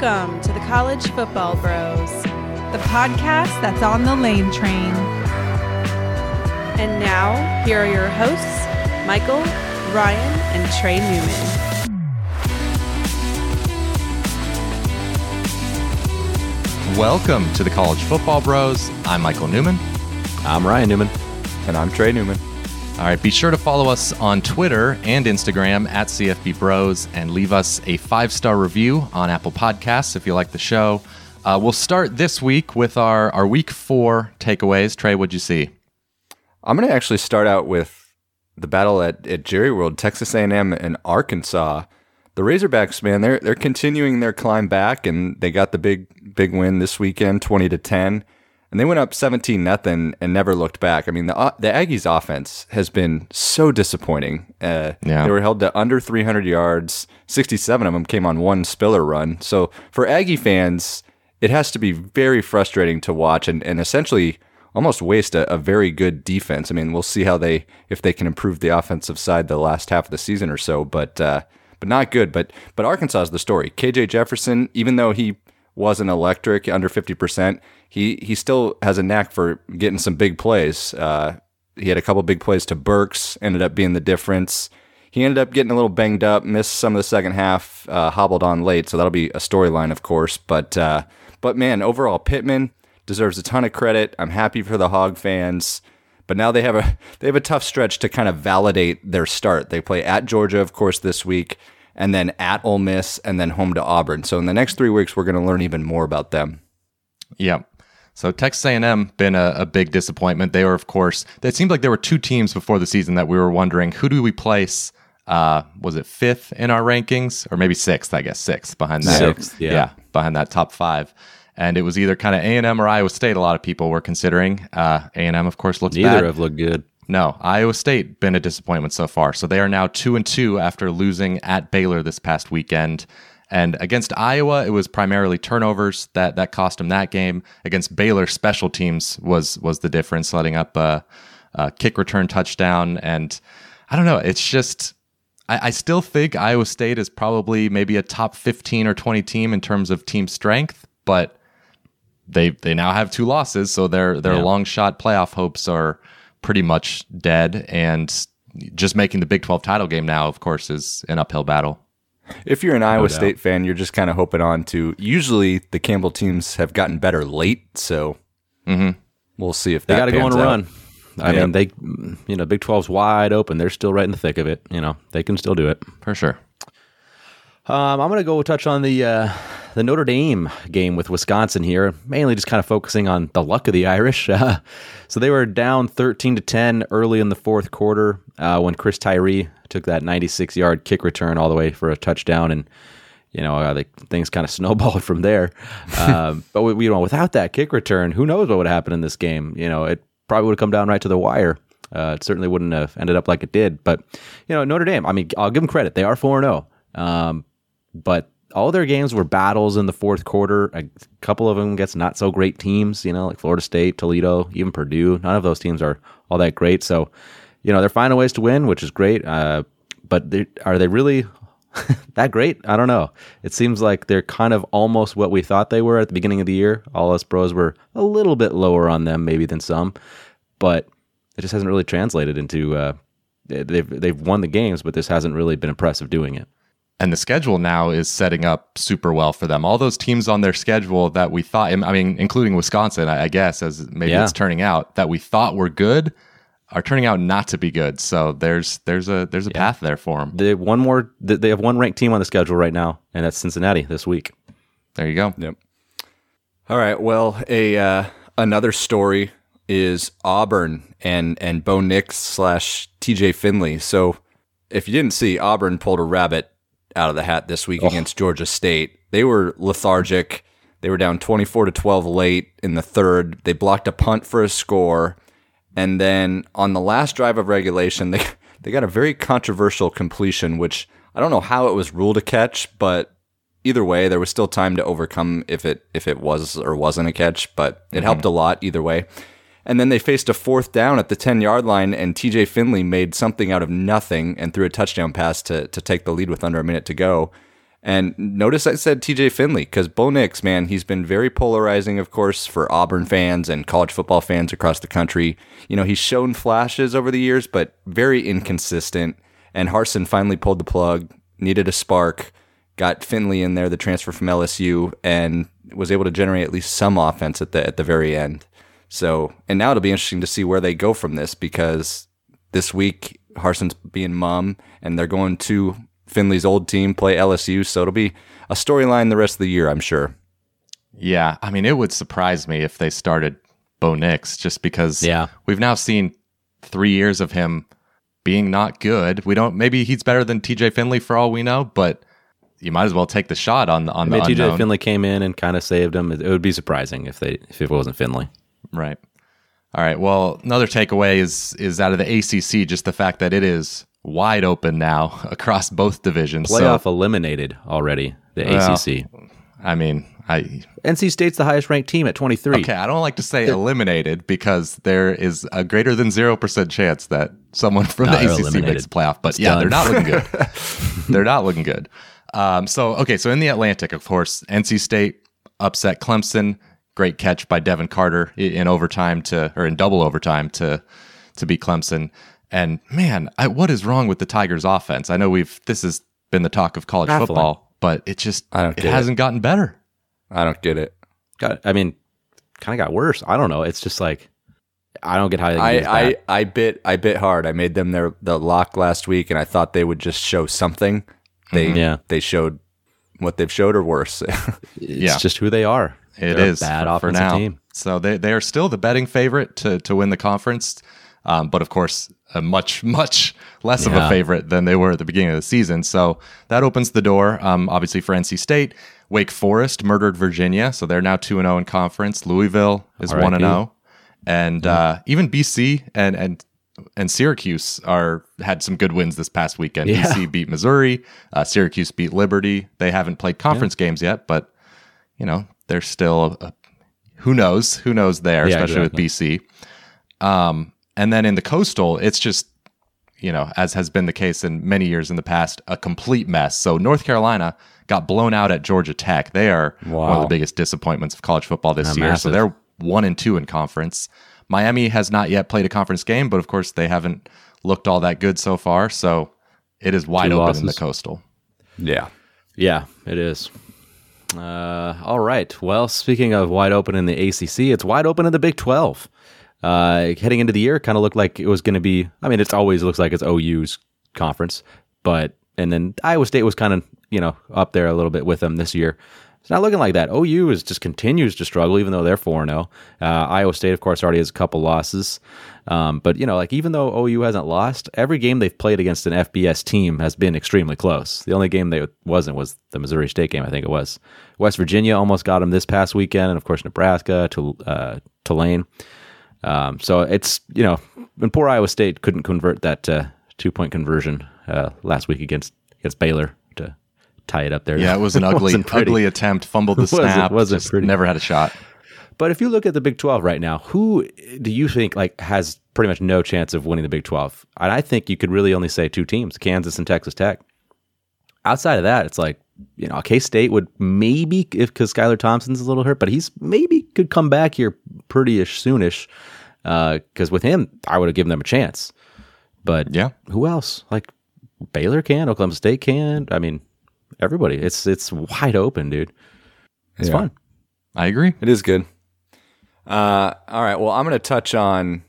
Welcome to the College Football Bros, the podcast that's on the lane train. And now, here are your hosts, Michael, Ryan, and Trey Newman. Welcome to the College Football Bros. I'm Michael Newman. I'm Ryan Newman. And I'm Trey Newman. All right, be sure to follow us on Twitter and Instagram at CFB Bros and leave us a five star review on Apple Podcasts if you like the show. Uh, we'll start this week with our, our week four takeaways. Trey, what'd you see? I'm going to actually start out with the battle at, at Jerry World, Texas A&M and Arkansas. The Razorbacks, man, they're they're continuing their climb back, and they got the big big win this weekend, twenty to ten and they went up 17 nothing and never looked back. I mean, the uh, the Aggies offense has been so disappointing. Uh, yeah. They were held to under 300 yards. 67 of them came on one spiller run. So for Aggie fans, it has to be very frustrating to watch and, and essentially almost waste a, a very good defense. I mean, we'll see how they if they can improve the offensive side the last half of the season or so, but uh, but not good. But but Arkansas is the story. KJ Jefferson, even though he wasn't electric under 50%, he he still has a knack for getting some big plays. Uh, he had a couple big plays to Burks, ended up being the difference. He ended up getting a little banged up, missed some of the second half, uh, hobbled on late, so that'll be a storyline, of course. But uh, but man, overall, Pittman deserves a ton of credit. I'm happy for the Hog fans, but now they have a they have a tough stretch to kind of validate their start. They play at Georgia, of course, this week, and then at Ole Miss, and then home to Auburn. So in the next three weeks, we're going to learn even more about them. Yep. So Texas A&M been a, a, big disappointment. They were, of course, it seemed like there were two teams before the season that we were wondering who do we place. Uh, was it fifth in our rankings, or maybe sixth? I guess sixth behind that. Sixth, yeah. yeah, behind that top five. And it was either kind of A&M or Iowa State. A lot of people were considering. Uh, A&M, of course, looks neither bad. have looked good. No, Iowa State been a disappointment so far. So they are now two and two after losing at Baylor this past weekend. And against Iowa, it was primarily turnovers that that cost them that game. Against Baylor, special teams was was the difference, letting up a, a kick return touchdown. And I don't know, it's just I, I, still think Iowa State is probably maybe a top fifteen or twenty team in terms of team strength, but they they now have two losses, so their their yeah. long shot playoff hopes are pretty much dead. And just making the Big Twelve title game now, of course, is an uphill battle. If you're an Iowa no State fan, you're just kind of hoping on to. Usually, the Campbell teams have gotten better late, so mm-hmm. we'll see if they got to go on a run. I mean, they, you know, Big 12's wide open. They're still right in the thick of it. You know, they can still do it for sure. Um, I'm going to go touch on the uh, the Notre Dame game with Wisconsin here, mainly just kind of focusing on the luck of the Irish. Uh, so they were down 13 to 10 early in the fourth quarter uh, when Chris Tyree took that 96 yard kick return all the way for a touchdown, and you know uh, the, things kind of snowballed from there. Um, but we, you know, without that kick return, who knows what would happen in this game? You know, it probably would have come down right to the wire. Uh, it certainly wouldn't have ended up like it did. But you know, Notre Dame. I mean, I'll give them credit; they are four zero. Oh. Um, but all their games were battles in the fourth quarter. A couple of them gets not so great teams, you know, like Florida State, Toledo, even Purdue. None of those teams are all that great. So, you know, they're finding ways to win, which is great. Uh, but are they really that great? I don't know. It seems like they're kind of almost what we thought they were at the beginning of the year. All us bros were a little bit lower on them, maybe than some, but it just hasn't really translated into. Uh, they've they've won the games, but this hasn't really been impressive doing it. And the schedule now is setting up super well for them. All those teams on their schedule that we thought, I mean, including Wisconsin, I guess, as maybe yeah. it's turning out, that we thought were good, are turning out not to be good. So there's there's a there's a yeah. path there for them. They have one more. They have one ranked team on the schedule right now, and that's Cincinnati this week. There you go. Yep. All right. Well, a uh, another story is Auburn and and Bo Nix slash T.J. Finley. So if you didn't see, Auburn pulled a rabbit out of the hat this week oh. against Georgia State. They were lethargic. They were down 24 to 12 late in the third. They blocked a punt for a score. And then on the last drive of regulation, they, they got a very controversial completion, which I don't know how it was ruled a catch, but either way, there was still time to overcome if it if it was or wasn't a catch, but it mm-hmm. helped a lot either way. And then they faced a fourth down at the 10 yard line, and TJ Finley made something out of nothing and threw a touchdown pass to, to take the lead with under a minute to go. And notice I said TJ Finley because Bo Nix, man, he's been very polarizing, of course, for Auburn fans and college football fans across the country. You know, he's shown flashes over the years, but very inconsistent. And Harsin finally pulled the plug, needed a spark, got Finley in there, the transfer from LSU, and was able to generate at least some offense at the at the very end. So, and now it'll be interesting to see where they go from this because this week Harsin's being mum, and they're going to Finley's old team play LSU. So it'll be a storyline the rest of the year, I'm sure. Yeah, I mean, it would surprise me if they started Bo Nix just because Yeah. we've now seen three years of him being not good. We don't. Maybe he's better than T.J. Finley for all we know, but you might as well take the shot on the on I mean, the TJ unknown. Finley came in and kind of saved him. It, it would be surprising if they if it wasn't Finley. Right. All right. Well, another takeaway is is out of the ACC, just the fact that it is wide open now across both divisions. Playoff So, eliminated already. The Well, ACC. I mean, I NC State's the highest ranked team at 23. okay. I don't like to say eliminated because there is a greater than zero percent chance that someone from the ACC makes eliminated. the playoff. But It's yeah, done. they're not looking good. they're not looking good. Um, so okay, so in the Atlantic, of course, NC State upset Clemson. Great catch by Devin Carter in overtime to or in double overtime to to beat Clemson. And man, I, what is wrong with the Tigers' offense? I know we've this has been the talk of college Baffling. football, but it just I don't it hasn't gotten better. I don't get it. Got, I mean, kind of got worse. I don't know. It's just like I don't get how they can I, get I, back. I bit I bit hard. I made them their the lock last week, and I thought they would just show something. They Mm-hmm. Yeah. they showed what they've showed or worse. It's Yeah. just who they are. It They're a is bad for, for now. team. So they they are still the betting favorite to to win the conference, um, but of course a much much less of a favorite than they were at the beginning of the season. So that opens the door, um, obviously for NC State. Wake Forest murdered Virginia, so they're now two and zero in conference. Louisville is one and zero, and uh, even BC and and and Syracuse are had some good wins this past weekend. Yeah. BC beat Missouri, uh, Syracuse beat Liberty. They haven't played conference games yet, but you know they're still a, who knows who knows there, Yeah, especially exactly. with BC. Um, and then in the coastal, it's just you know as has been the case in many years in the past, a complete mess. So North Carolina got blown out at Georgia Tech. They are one of the biggest disappointments of college football this year. So they're one and two in conference. Miami has not yet played a conference game, but of course they haven't looked all that good so far. So it is wide Two open in the coastal. yeah. Yeah, it is. Uh, all right. Well, speaking of wide open in the ACC, it's wide open in the Big 12. Uh, heading into the year, kind of looked like it was going to be. I mean, it's always looks like it's OU's conference, but and then Iowa State was kind of you know up there a little bit with them this year. It's not looking like that. OU is just continues to struggle, even though they're four zero. Uh, Iowa State, of course, already has a couple losses. Um, but you know, like even though OU hasn't lost, every game they've played against an FBS team has been extremely close. The only game they wasn't was the Missouri State game, I think it was. West Virginia almost got them this past weekend, and of course Nebraska to uh, Tulane. Um, so it's you know, and poor Iowa State couldn't convert that uh, two point conversion uh, last week against against Baylor to tie it up there. Yeah, it was an ugly, ugly attempt. Fumbled the Wasn't- snap. wasn't just pretty. Never had a shot. But if you look at the Big 12 right now, who do you think like has pretty much no chance of winning the Big 12? And I think you could really only say two teams, Kansas and Texas Tech. Outside of that, it's like, you know, K State would maybe if because Skylar Thompson's a little hurt, but he's maybe could come back here pretty-ish soonish. Uh, because with him, I would have given them a chance. But Yeah. who else? Like Baylor can, Oklahoma State can. I mean, everybody. It's it's wide open, dude. It's Yeah. fun. I agree. It is good. Uh, all right. Well, I'm going to touch on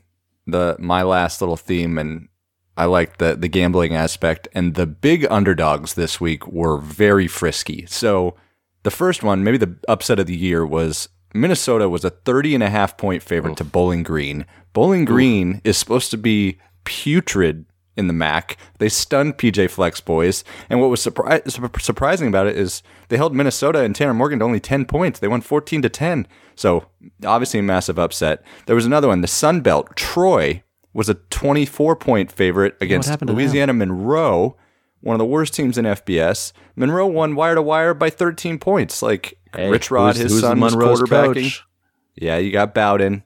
the my last little theme, and I like the the gambling aspect. And the big underdogs this week were very frisky. So the first one, maybe the upset of the year, was Minnesota was a 30 and a half point favorite to Bowling Green. Bowling Green is supposed to be putrid in the MAC. They stunned PJ Fleck's boys, and what was surpri- sur- surprising about it is they held Minnesota and Tanner Morgan to only 10 points. They won 14 to 10. So obviously a massive upset. There was another one, the Sun Belt. Troy was a 24 point favorite against happened to them? Louisiana Monroe, one of the worst teams in FBS. Monroe won wire to wire by 13 points. Like Hey, Rich Rod, who's- his who's son, was quarterbacking. coach? Yeah, you got Bowden.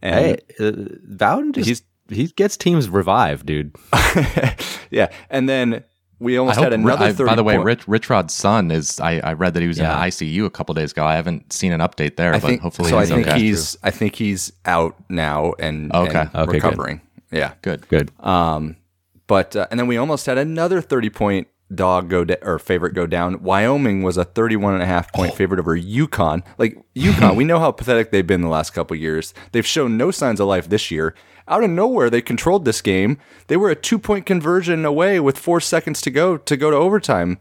And Hey, uh, Bowden just he gets teams revived, dude. yeah, and then we I almost hope, had another. I- 30 by the way, point- Rich, Rich Rod's son is. I, I read that he was Yeah. in the ICU a couple days ago. I haven't seen an update there, I but think hopefully so. I think okay. he's. I think he's out now and, Okay. and Okay, good. recovering. Yeah. good. Good. Um, but uh, and then we almost had another thirty point dog go da- or favorite go down. Wyoming was a 31 and a half point favorite over UConn. Like UConn, we know how pathetic they've been the last couple years. They've shown no signs of life this year. Out of nowhere, they controlled this game. They were a two point conversion away with four seconds to go to go to overtime.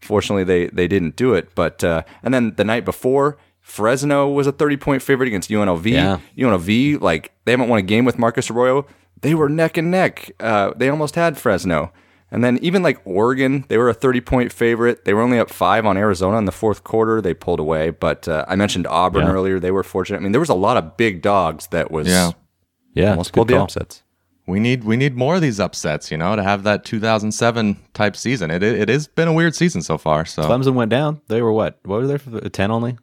Fortunately, they they didn't do it. But uh, and then the night before, Fresno was a 30 point favorite against UNLV. Yeah. UNLV, like they haven't won a game with Marcus Arroyo. They were neck and neck. Uh, they almost had Fresno. And then even like Oregon, they were a 30 point favorite. They were only up five on Arizona in the fourth quarter. They pulled away. But uh, I mentioned Auburn Yeah. earlier. They were fortunate. I mean, there was a lot of big dogs that was Yeah. Yeah. almost it's a pulled the call. upsets. We need we need more of these upsets, you know, to have that 2007 type season. It it, it has been a weird season so far. So Clemson went down. They were what? What were they for? the- Ten only?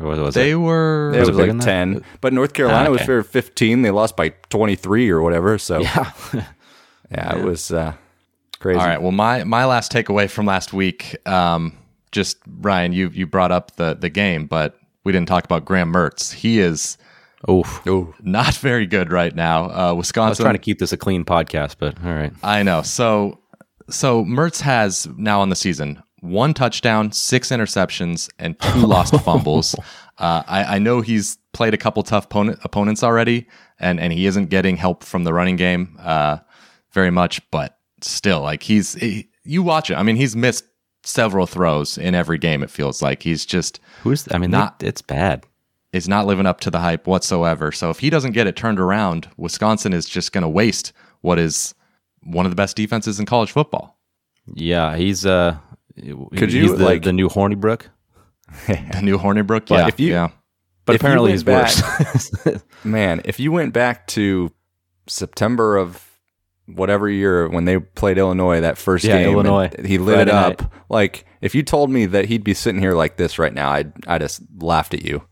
Or was, was they it? were. It was, it bigger like than that? 10. But North Carolina Ah, was okay. fair 15. They lost by 23 or whatever. So, yeah, Yeah. it was uh, crazy. All right. Well, my my last takeaway from last week, um, just Ryan, you you brought up the the game, but we didn't talk about Graham Mertz. He is Oof. Ooh. not very good right now. Uh, I was trying to keep this a clean podcast, but all right. I know. So so Mertz has now on the season one touchdown, six interceptions, and two lost fumbles. Uh, I, I know he's played a couple tough opponent, opponents already, and and he isn't getting help from the running game uh, very much, but still, like he's he, you watch it. I mean, he's missed several throws in every game. It feels like he's just Who's? I mean, Not- they- it's bad. Is not living up to the hype whatsoever. So if he doesn't get it turned around, Wisconsin is just going to waste what is one of the best defenses in college football. Yeah, he's uh. Could he's you, the, like- the new Hornibrook? The new Hornibrook, But yeah, if you- yeah. But If apparently went he's worse. Man, if you went back to September of whatever year when they played Illinois that first Yeah, game, Illinois. he lit Friday it up. night. Like if you told me that he'd be sitting here like this right now, I'd I just laughed at you.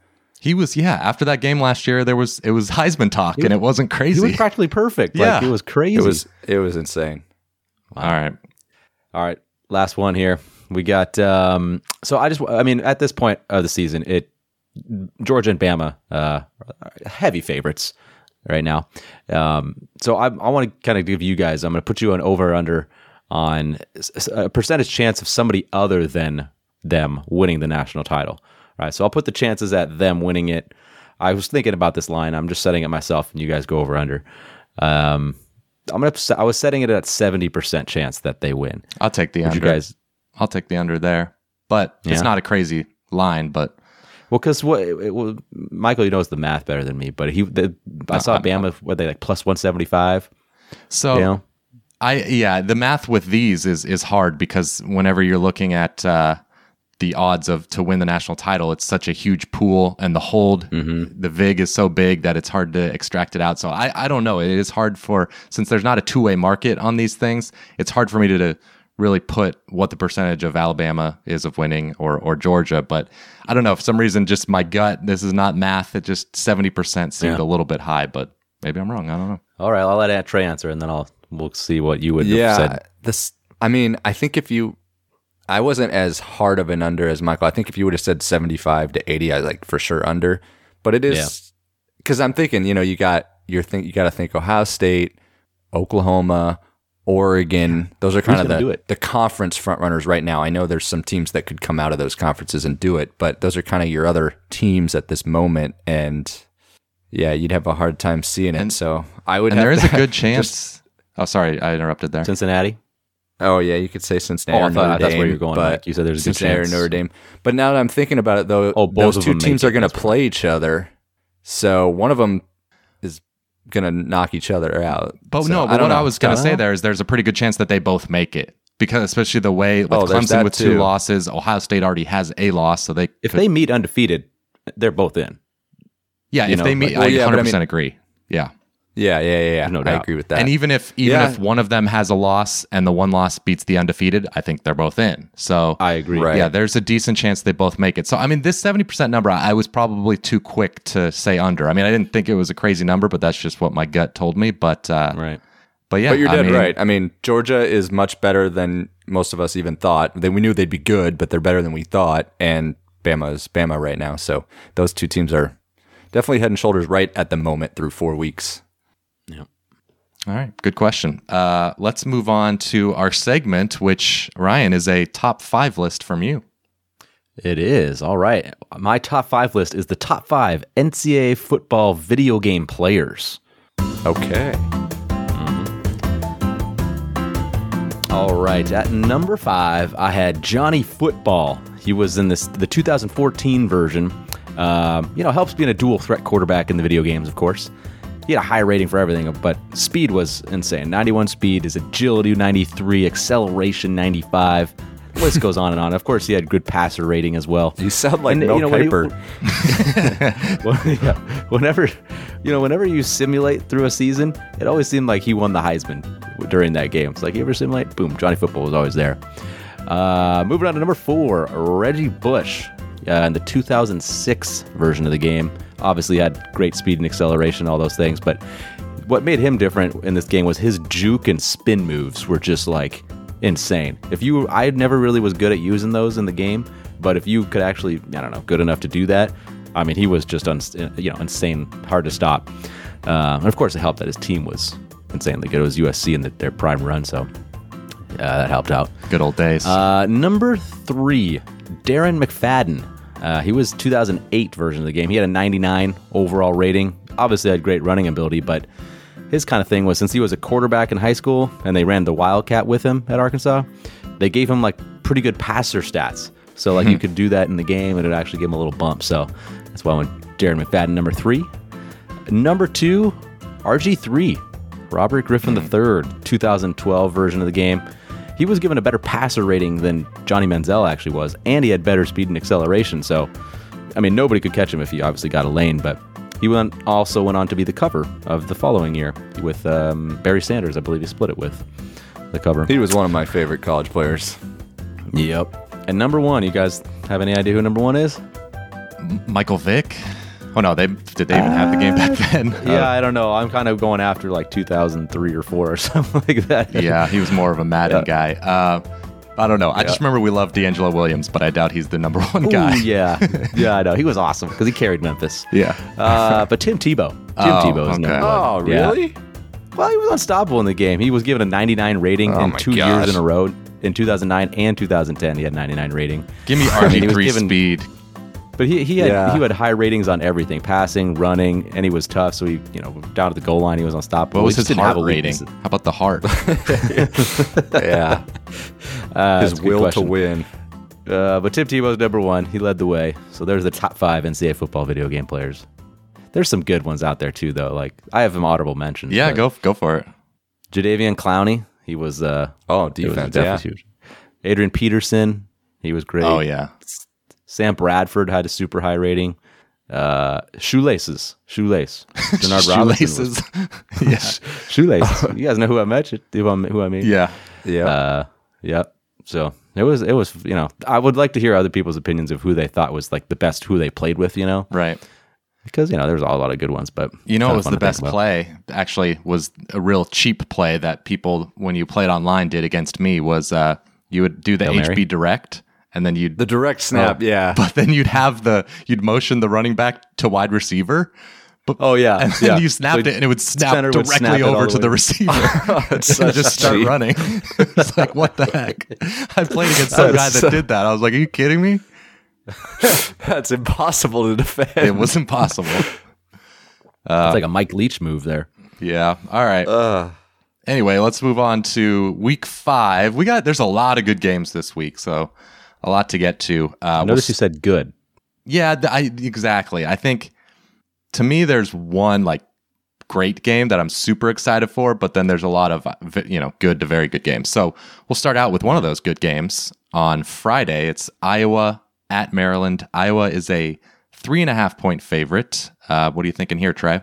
He was, yeah. After that game last year, there was it was Heisman talk, and it wasn't crazy. he was practically perfect. Yeah. Like it was crazy. It was it was insane. All right, All right, last one here. We got um so I just I mean at this point of the season it Georgia and Bama uh heavy favorites right now. Um so I I want to kind of give you guys I'm going to put you on over under on a percentage chance of somebody other than them winning the national title. All right, so I'll put the chances at them winning it. I was thinking about this line. I'm just setting it myself, and you guys go over under. Um, I'm gonna. I was setting it at 70 percent chance that they win. I'll take the Would under. you guys I'll take the under there, but Yeah. it's not a crazy line. But Well, because what? It, well, Michael, you knows the math better than me, but he. The, I saw Bama. Were they like plus one seventy five? so You know, I yeah, the math with these is is hard because whenever you're looking at uh, the odds of to win the national title, it's such a huge pool, and the hold, mm-hmm. the vig is so big that it's hard to extract it out. So I I don't know. It is hard for since there's not a two way market on these things. It's hard for me to, to really put what the percentage of Alabama is of winning or or Georgia. But I don't know. For some reason, just my gut. This is not math. It just seventy percent seemed Yeah. a little bit high, but maybe I'm wrong. I don't know. all right. I'll let Trey answer, and then I'll we'll see what you would have Yeah, said. this. I mean, I think if you, I wasn't as hard of an under as Michael. I think if you would have said seventy-five to eighty, I like for sure under. But it is because I'm thinking, you know, you got your think, you got to think Ohio State, Oklahoma, Oregon. Those are kind of gonna do the it? the conference front runners right now. I know there's some teams that could come out of those conferences and do it, but those are kind of your other teams at this moment, and yeah, you'd have a hard time seeing it. And- so I would. And have there is a good just- chance. oh, sorry, I interrupted there. Cincinnati. Oh yeah, you could say Cincinnati. Oh, I thought Notre that's where you're going, but You said there's a good Cincinnati or chance. Notre Dame. But now that I'm thinking about it, though, Oh, both those of two them teams are going to play each other. So one of them is going to knock each other out. But So, no, but don't what I was going to say Dunno. there is there's a pretty good chance that they both make it because especially the way with Oh, Clemson with two too. losses, Ohio State already has a loss, so they If could- they meet undefeated, they're both in. yeah, you if know, they meet, like- well, I yeah, 100 but I percent mean- agree. Yeah, yeah, yeah, yeah, yeah. no I agree with that. and even if even Yeah. if one of them has a loss and the one loss beats the undefeated, I think they're both in. So I agree. Right. yeah, there's a decent chance they both make it. So I mean, this 70 percent number, I was probably too quick to say under. I mean, I didn't think it was a crazy number, but that's just what my gut told me. But uh, Right. But yeah, but you're I dead mean, right. I mean, Georgia is much better than most of us even thought. We knew they'd be good, but they're better than we thought. And Bama is Bama right now. So those two teams are definitely head and shoulders right at the moment through four weeks. All right, good question. Uh, let's move on to our segment, which Ryan is a top five list from you. It is. All right. My top five list is the top five NCAA football video game players. Okay. All right. At number five, I had Johnny Football. He was in this the 2014 version. Um, you know, helps being a dual threat quarterback in the video games, of course. He had a high rating for everything, but speed was insane. 91 speed, his agility 93, acceleration 95. The list goes on and on. Of course, he had good passer rating as well. You sound like And, Mel you know, when he- Kiper. Yeah, whenever you know, whenever you simulate through a season, it always seemed like he won the Heisman during that game. It's like you ever simulate, boom, Johnny Football was always there. Uh, moving on to number four, Reggie Bush, uh, in the 2006 version of the game. Obviously, had great speed and acceleration, all those things. But what made him different in this game was his juke and spin moves were just like insane. If you, I never really was good at using those in the game, but if you could actually, I don't know, good enough to do that, I mean, he was just uns- you know insane, hard to stop. Uh, and of course, it helped that his team was insanely good. It was USC in the, their prime run, so uh, that helped out. Good old days. Uh, number three, Darren McFadden. Uh, he was 2008 version of the game. He had a 99 overall rating. Obviously, had great running ability, but his kind of thing was since he was a quarterback in high school and they ran the Wildcat with him at Arkansas, they gave him like pretty good passer stats. So like you could do that in the game and it actually gave him a little bump. So that's why I went Darren McFadden number three. Number two, RG3, Robert Griffin III, 2012 version of the game. He was given a better passer rating than Johnny Manziel actually was, and he had better speed and acceleration. So, I mean, nobody could catch him if he obviously got a lane. But he went also went on to be the cover of the following year with um, Barry Sanders. I believe he split it with the cover. He was one of my favorite college players. Yep. And number one, you guys have any idea who number one is? Michael Vick. Oh no, they did they even have the game back then? Yeah, I don't know. I'm kind of going after like 2003 or four or something like that. yeah, he was more of a Madden guy. Uh, I don't know. I just remember we loved DeAngelo Williams, but I doubt he's the number one Ooh, guy. yeah, yeah, I know. He was awesome because he carried Memphis. Yeah. Uh, but Tim Tebow. Tim Oh, Tebow is okay. number Oh, one. Yeah. really? Well, he was unstoppable in the game. He was given a 99 rating Oh in two gosh. years in a row. In 2009 and 2010, he had 99 rating. Give me I mean, he was RG3 given- speed. But he, he had Yeah. he had high ratings on everything, passing, running, and he was tough. So he, you know, down at the goal line, he was unstoppable. What was He his didn't have heart a rating? weakness. How about the heart? Yeah. Uh, His that's a will to win. Uh, but Tim Tebow's number one. He led the way. So there's the top five NCAA football video game players. There's some good ones out there too, though. Like I have some audible mention. yeah, go go for it. Jadeveon Clowney. He was uh, Oh, he was defense. definitely huge. Adrian Peterson. He was great. Oh yeah. Sam Bradford had a super high rating. Uh, shoelaces, shoelace. Denard Robinson. Was, Shoelaces. yeah. shoelaces. you guys know who I mentioned? Who I, who I mean? Yeah. Yeah. Yeah. Uh, yep. So it was. It was. You know, I would like to hear other people's opinions of who they thought was like the best, who they played with. You know, Right. because you know there's a lot of good ones, but You know, it was the best play. Actually, was a real cheap play that people, when you played online, did against me. Was uh, you would do the Hail Mary? HB direct, and then you'd the direct snap. yeah. but then you'd have the you'd motion the running back to wide receiver. But, Oh yeah, and then yeah. you snapped So it, and it would snap center would directly snap over the to way. the receiver. It's and such just start cheap. running. it's like what the heck? I played against some guy that so- did that. I was like, "Are you kidding me?" That's impossible to defend. It was impossible. it's like a Mike Leach move there. Yeah. All right. Uh, Anyway, let's move on to week five. We got there's a lot of good games this week, so a lot to get to. Uh, we'll Notice you said good. Yeah, th- I exactly. I think to me, there's one like great game that I'm super excited for, but then there's a lot of uh, you know good to very good games. So we'll start out with one of those good games on Friday. It's Iowa at Maryland. Iowa is a three and a half point favorite. Uh, what are you thinking here, Trey?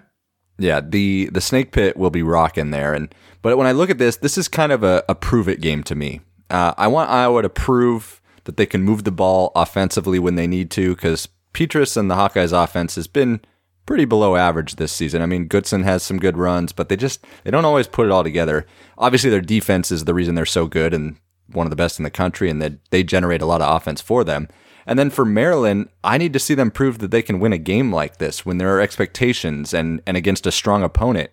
yeah, the the snake pit will be rocking there. And but when I look at this, this is kind of a, a prove it game to me. Uh, I want Iowa to prove that they can move the ball offensively when they need to, because Petras and the Hawkeyes offense has been pretty below average this season. I mean, Goodson has some good runs, but they just they don't always put it all together. Obviously, their defense is the reason they're so good and one of the best in the country, and that they generate a lot of offense for them. And then for Maryland, I need to see them prove that they can win a game like this when there are expectations and and against a strong opponent.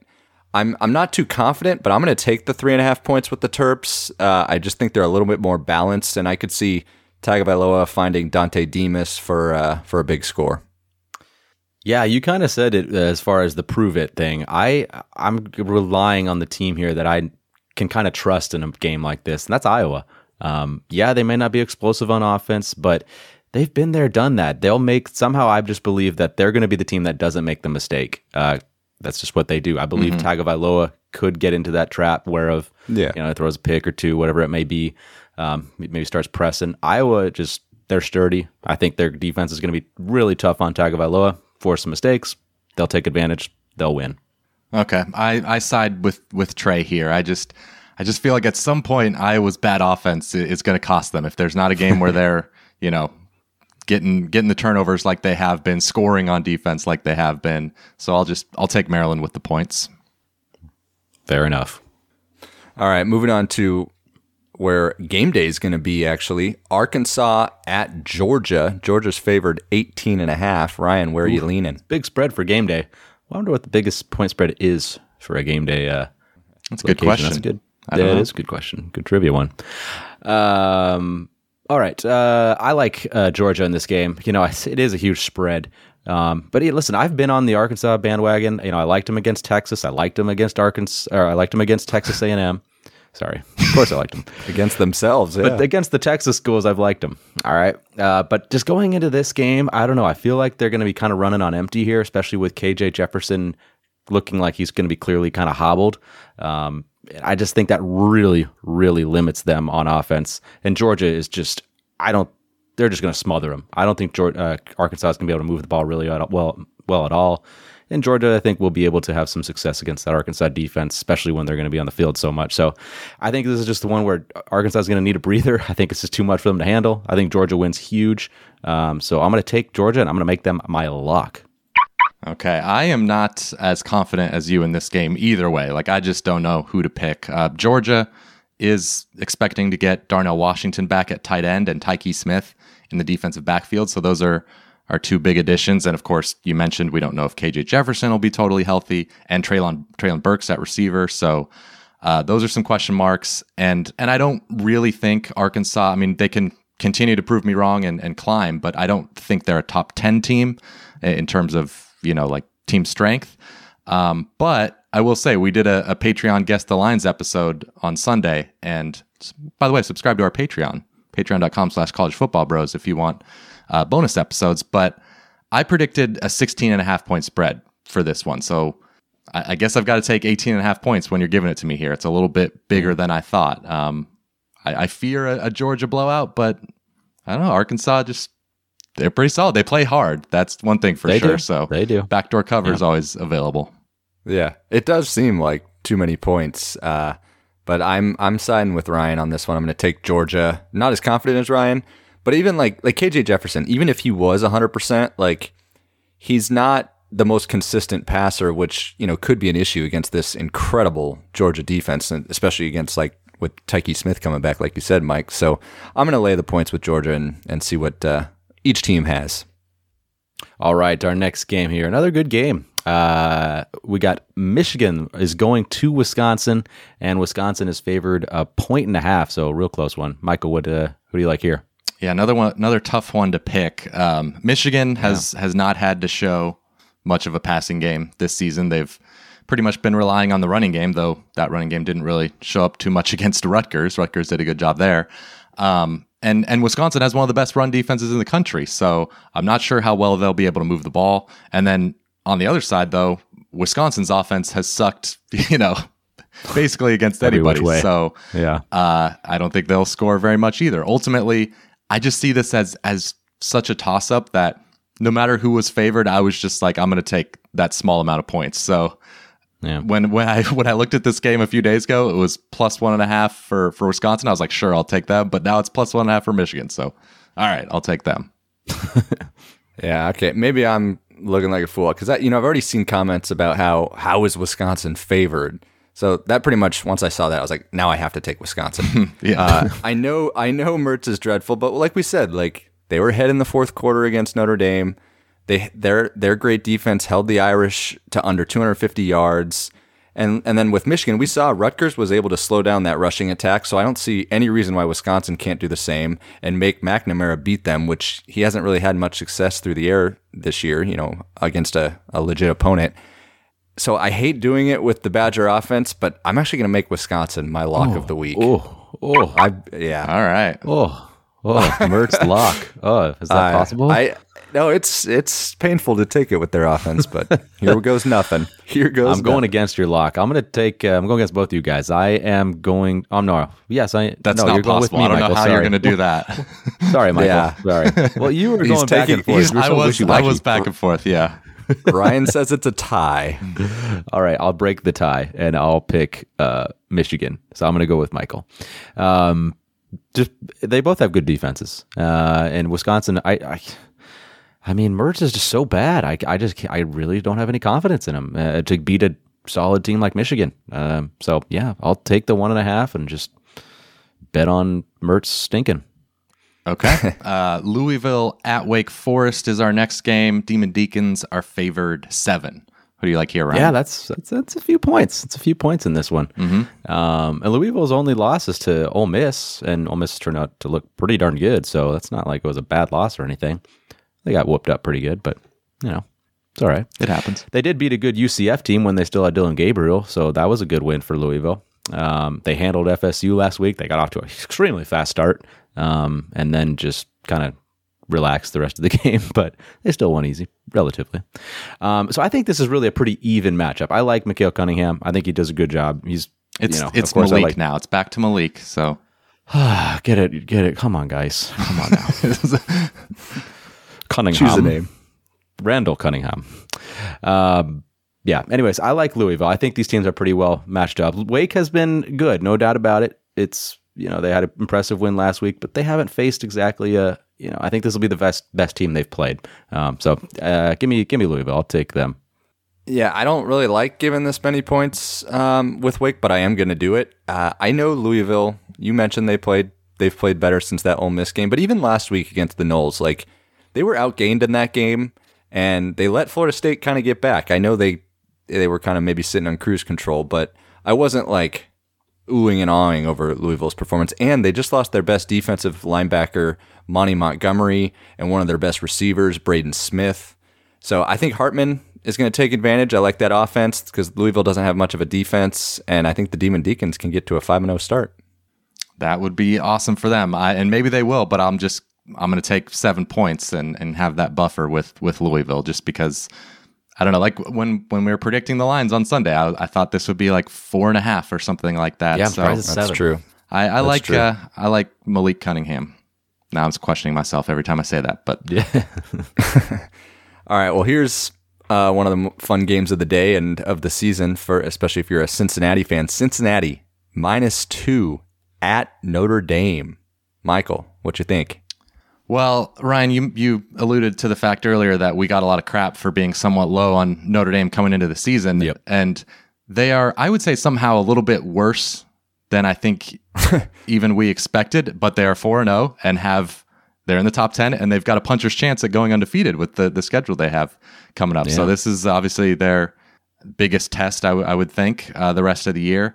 I'm I'm not too confident, but I'm going to take the three and a half points with the Terps. Uh, I just think they're a little bit more balanced, and I could see Tagovailoa finding Dontay Demus for uh, for a big score. Yeah, you kind of said it as far as the prove it thing. I I'm relying on the team here that I can kind of trust in a game like this, and that's Iowa. Um, yeah, they may not be explosive on offense, but they've been there, done that. They'll make somehow. I just believe that they're going to be the team that doesn't make the mistake. Uh, that's just what they do. I believe mm-hmm. Tagovailoa could get into that trap where of yeah. you know throws a pick or two, whatever it may be. Um, maybe starts pressing. Iowa just they're sturdy. I think their defense is going to be really tough on Tagovailoa force some mistakes, they'll take advantage, they'll win. Okay, I, I side with with Trey here. I just I just feel like at some point Iowa's bad offense is going to cost them if there's not a game where they're you know getting getting the turnovers like they have been, scoring on defense like they have been. So I'll just I'll take Maryland with the points. Fair enough. All right, moving on to where game day is going to be actually Arkansas at Georgia. Georgia's favored 18 and a half. Ryan, where are Ooh, you leaning? Big spread for game day. I wonder what the biggest point spread is for a game day. Uh, That's a good question. That's good. Yeah, it is a good question. Good trivia one. Um, all right. Uh, I like uh, Georgia in this game. You know, it is a huge spread. Um, but hey, listen, I've been on the Arkansas bandwagon. You know, I liked him against Texas. I liked him against Arkansas. Or I liked him against Texas A&M. Sorry. Of course I liked them. against themselves, yeah. But against the Texas schools, I've liked them. All right. Uh, but just going into this game, I don't know. I feel like they're going to be kind of running on empty here, especially with KJ Jefferson looking like he's going to be clearly kind of hobbled. Um, I just think that really, really limits them on offense. And Georgia is just, I don't, they're just going to smother them. I don't think Georgia, uh, Arkansas is going to be able to move the ball really well, well at all. And Georgia, I think, will be able to have some success against that Arkansas defense, especially when they're going to be on the field so much. So I think this is just the one where Arkansas is going to need a breather. I think it's just too much for them to handle. I think Georgia wins huge. Um, so I'm going to take Georgia and I'm going to make them my lock. Okay, I am not as confident as you in this game either way. Like, I just don't know who to pick. Uh, Georgia is expecting to get Darnell Washington back at tight end and Tykee Smith in the defensive backfield. So those are are two big additions. And of course, you mentioned we don't know if KJ Jefferson will be totally healthy and Treylon, Treylon Burks at receiver. So uh, those are some question marks. And and I don't really think Arkansas, I mean, they can continue to prove me wrong and, and climb, but I don't think they're a top 10 team in terms of, you know, like team strength. Um, but I will say we did a, a Patreon Guess the Lines episode on Sunday. And by the way, subscribe to our Patreon, patreon.com slash college football bros if you want uh, bonus episodes. But I predicted a 16 and a half point spread for this one. So I, I, guess I've got to take 18 and a half points when you're giving it to me here. It's a little bit bigger than I thought. Um, I, I, fear a, a Georgia blowout, but I don't know. Arkansas just they're pretty solid. They play hard. That's one thing for they sure. Do. So they do. Backdoor cover is always available. Yeah, it does seem like too many points. Uh, but I'm I'm siding with Ryan on this one. I'm going to take Georgia. Not as confident as Ryan, but even like like KJ Jefferson, even if he was 100%, like he's not the most consistent passer, which, you know, could be an issue against this incredible Georgia defense and especially against like with Tykee Smith coming back like you said, Mike. So, I'm going to lay the points with Georgia and and see what uh, each team has. All right, our next game here, another good game. Uh, we got Michigan is going to Wisconsin, and Wisconsin is favored a point and a half, so a real close one. Michael, what uh, who do you like here? Yeah, another one, another tough one to pick. Um, Michigan has yeah. has not had to show much of a passing game this season. They've pretty much been relying on the running game, though that running game didn't really show up too much against Rutgers. Rutgers did a good job there. Um, and and Wisconsin has one of the best run defenses in the country, so I'm not sure how well they'll be able to move the ball. And then on the other side, though, Wisconsin's offense has sucked, you know, basically against anybody. So yeah, uh, I don't think they'll score very much either. Ultimately, I just see this as as such a toss up that no matter who was favored, I was just like, I'm going to take that small amount of points. So yeah. when when I when I looked at this game a few days ago, it was plus one and a half for for Wisconsin. I was like, sure, I'll take them. But now it's plus one and a half for Michigan. So all right, I'll take them. yeah. Okay. Maybe I'm looking like a fool because you know I've already seen comments about how how is Wisconsin favored. So that pretty much once I saw that I was like, now I have to take Wisconsin. Yeah. uh, I know I know Mertz is dreadful, but like we said, like they were ahead in the fourth quarter against Notre Dame. They their their great defense held the Irish to under 250 yards. And and then with Michigan, we saw Rutgers was able to slow down that rushing attack. So I don't see any reason why Wisconsin can't do the same and make McNamara beat them, which he hasn't really had much success through the air this year, you know, against a, a legit opponent. So I hate doing it with the Badger offense, but I'm actually going to make Wisconsin my lock of the week. Oh, oh, I yeah. All right. oh, oh, Mertz lock. Oh, is that I- possible? I no, it's it's painful to take it with their offense, but here goes nothing. Here goes. I'm going nothing. against your lock. I'm going to take. Uh, I'm going against both of you guys. I am going. I'm oh no. Yes, I. That's no, not you're going with possible. me, I don't Michael. know how Sorry. you're going to do that. Sorry, Michael. Yeah. Sorry. Well, you were He's going back and forth. he's- You were I so was I wishy-washy. was back and forth. Yeah. Ryan says it's a tie. All right, I'll break the tie and I'll pick uh, Michigan. So I'm going to go with Michael. Um, just they both have good defenses, uh, and Wisconsin. I, I, I mean, Mertz is just so bad. I, I just I really don't have any confidence in him uh, to beat a solid team like Michigan. Um, so yeah, I'll take the one and a half and just bet on Mertz stinking. Okay. Uh, Louisville at Wake Forest is our next game. Demon Deacons are favored seven. Who do you like here, Ryan? Yeah, that's that's that's a few points. It's a few points in this one. Mm-hmm. Um, and Louisville's only loss is to Ole Miss, and Ole Miss turned out to look pretty darn good. So that's not like it was a bad loss or anything. They got whooped up pretty good, but you know, it's all right. it happens. They did beat a good UCF team when they still had Dillon Gabriel, so that was a good win for Louisville. Um, they handled FSU last week. They got off to an extremely fast start, um, and then just kind of relax the rest of the game. But they still won easy, relatively. Um, so I think this is really a pretty even matchup. I like Mikhail Cunningham. I think he does a good job. He's It's you know, it's of course Malik like- now. It's back to Malik. So get it, get it. Come on, guys. Come on now. Cunningham. Choose a name. Randall Cunningham. Um, yeah. Anyways, I like Louisville. I think these teams are pretty well matched up. Wake has been good, no doubt about it. It's you know they had an impressive win last week, but they haven't faced exactly a you know I think this will be the best best team they've played. Um, so uh, give me give me Louisville. I'll take them. Yeah, I don't really like giving this many points um, with Wake, but I am going to do it. Uh, I know Louisville. You mentioned they played. They've played better since that Ole Miss game, but even last week against the Knolls, like they were outgained in that game, and they let Florida State kind of get back. I know they they were kind of maybe sitting on cruise control, but I wasn't like oohing and awing over Louisville's performance. And they just lost their best defensive linebacker, Monty Montgomery, and one of their best receivers, Braden Smith. So I think Hartman is going to take advantage. I like that offense because Louisville doesn't have much of a defense, and I think the Demon Deacons can get to a five and zero start. that would be awesome for them. I, and maybe they will, but I'm just I'm going to take seven points and and have that buffer with with Louisville just because. I don't know. Like when when we were predicting the lines on Sunday, I, I thought this would be like four and a half or something like that. Yeah, so That's Seven. true. I, I like true. uh, I like Malik Cunningham. Now I'm just questioning myself every time I say that, but Yeah. All right. Well, here's uh, one of the fun games of the day and of the season for especially if you're a Cincinnati fan. Cincinnati minus two at Notre Dame. Michael, what you think? Well, Ryan, you you alluded to the fact earlier that we got a lot of crap for being somewhat low on Notre Dame coming into the season, Yep. and they are, I would say, somehow a little bit worse than I think even we expected. But they are four and zero and have they're in the top ten, and they've got a puncher's chance at going undefeated with the the schedule they have coming up. So this is obviously their biggest test, I, w- I would think, uh, the rest of the year.